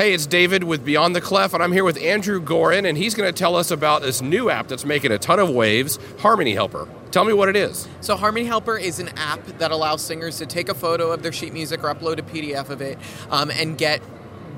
Hey, it's David with Beyond the Clef, and I'm here with Andrew Gorin, and he's going to tell us about this new app that's making a ton of waves, Harmony Helper. Tell me what it is. So, Harmony Helper is an app that allows singers to take a photo of their sheet music or upload a PDF of it um, and get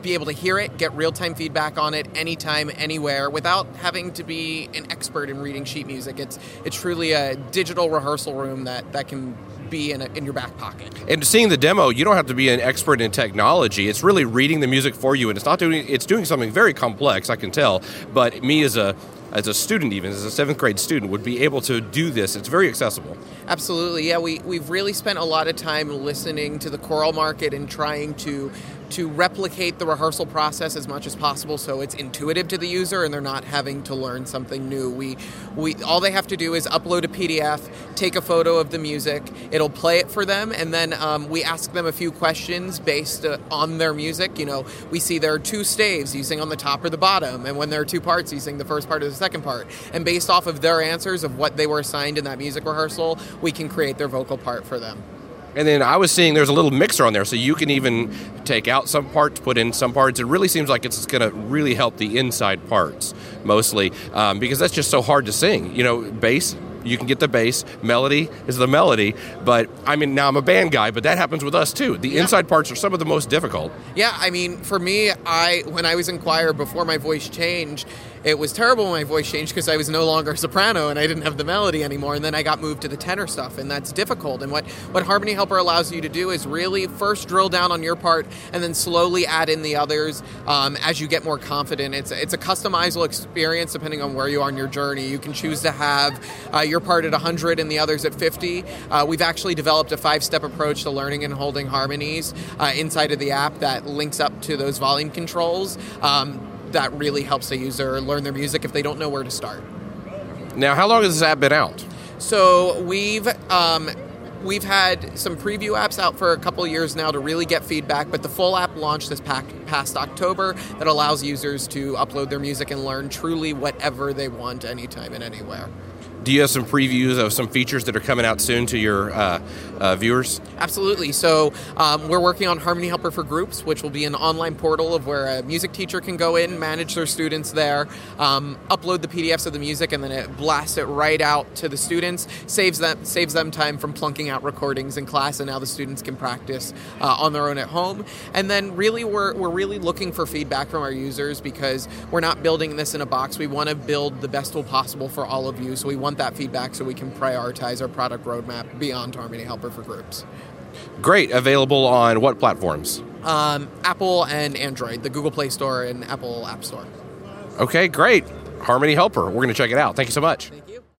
be able to hear it, get real time feedback on it anytime, anywhere, without having to be an expert in reading sheet music. It's it's truly a digital rehearsal room that, that can be in, a, in your back pocket. And seeing the demo, you don't have to be an expert in technology. It's really reading the music for you, and it's not doing it's doing something very complex. I can tell, but me as a as a student, even as a seventh grade student, would be able to do this. It's very accessible. Absolutely, yeah. We we've really spent a lot of time listening to the choral market and trying to to replicate the rehearsal process as much as possible so it's intuitive to the user and they're not having to learn something new. We we all they have to do is upload a PDF, take a photo of the music, it'll play it for them, and then um, we ask them a few questions based uh, on their music. You know, we see there are two staves using on the top or the bottom, and when there are two parts, using the first part or the second part. And based off of their answers of what they were assigned in that music rehearsal, we can create their vocal part for them. And then I was seeing there's a little mixer on there, so you can even take out some parts, put in some parts. It really seems like it's going to really help the inside parts mostly um, because that's just so hard to sing. You know, bass you can get the bass. Melody is the melody. But I mean, now I'm a band guy, but that happens with us too. The yeah. inside parts are some of the most difficult. Yeah, I mean, for me, I when I was in choir before my voice changed, it was terrible when my voice changed because I was no longer a soprano and I didn't have the melody anymore. And then I got moved to the tenor stuff, and that's difficult. And what what Harmony Helper allows you to do is really first drill down on your part and then slowly add in the others um, as you get more confident. It's it's a customizable experience depending on where you are in your journey. You can choose to have uh, your part at 100 and the others at 50. Uh, we've actually developed a five step approach to learning and holding harmonies uh, inside of the app that links up to those volume controls. Um, that really helps a user learn their music if they don't know where to start. Now, how long has this app been out? So we've um, we've had some preview apps out for a couple years now to really get feedback, but the full app launched this past October that allows users to upload their music and learn truly whatever they want anytime and anywhere. Do you have some previews of some features that are coming out soon to your uh, uh, viewers? Absolutely. So um, we're working on Harmony Helper for Groups, which will be an online portal of where a music teacher can go in, manage their students there, um, upload the PDFs of the music, and then it blasts it right out to the students. saves them saves them time from plunking out recordings in class, and now the students can practice uh, on their own at home. And then really, we're we're really looking for feedback from our users because we're not building this in a box. We want to build the best tool possible for all of you. So we want want that feedback so we can prioritize our product roadmap beyond Harmony Helper for groups. Great. Available on what platforms? Um, Apple and Android, the Google Play Store and Apple App Store. Okay, great. Harmony Helper. We're going to check it out. Thank you so much.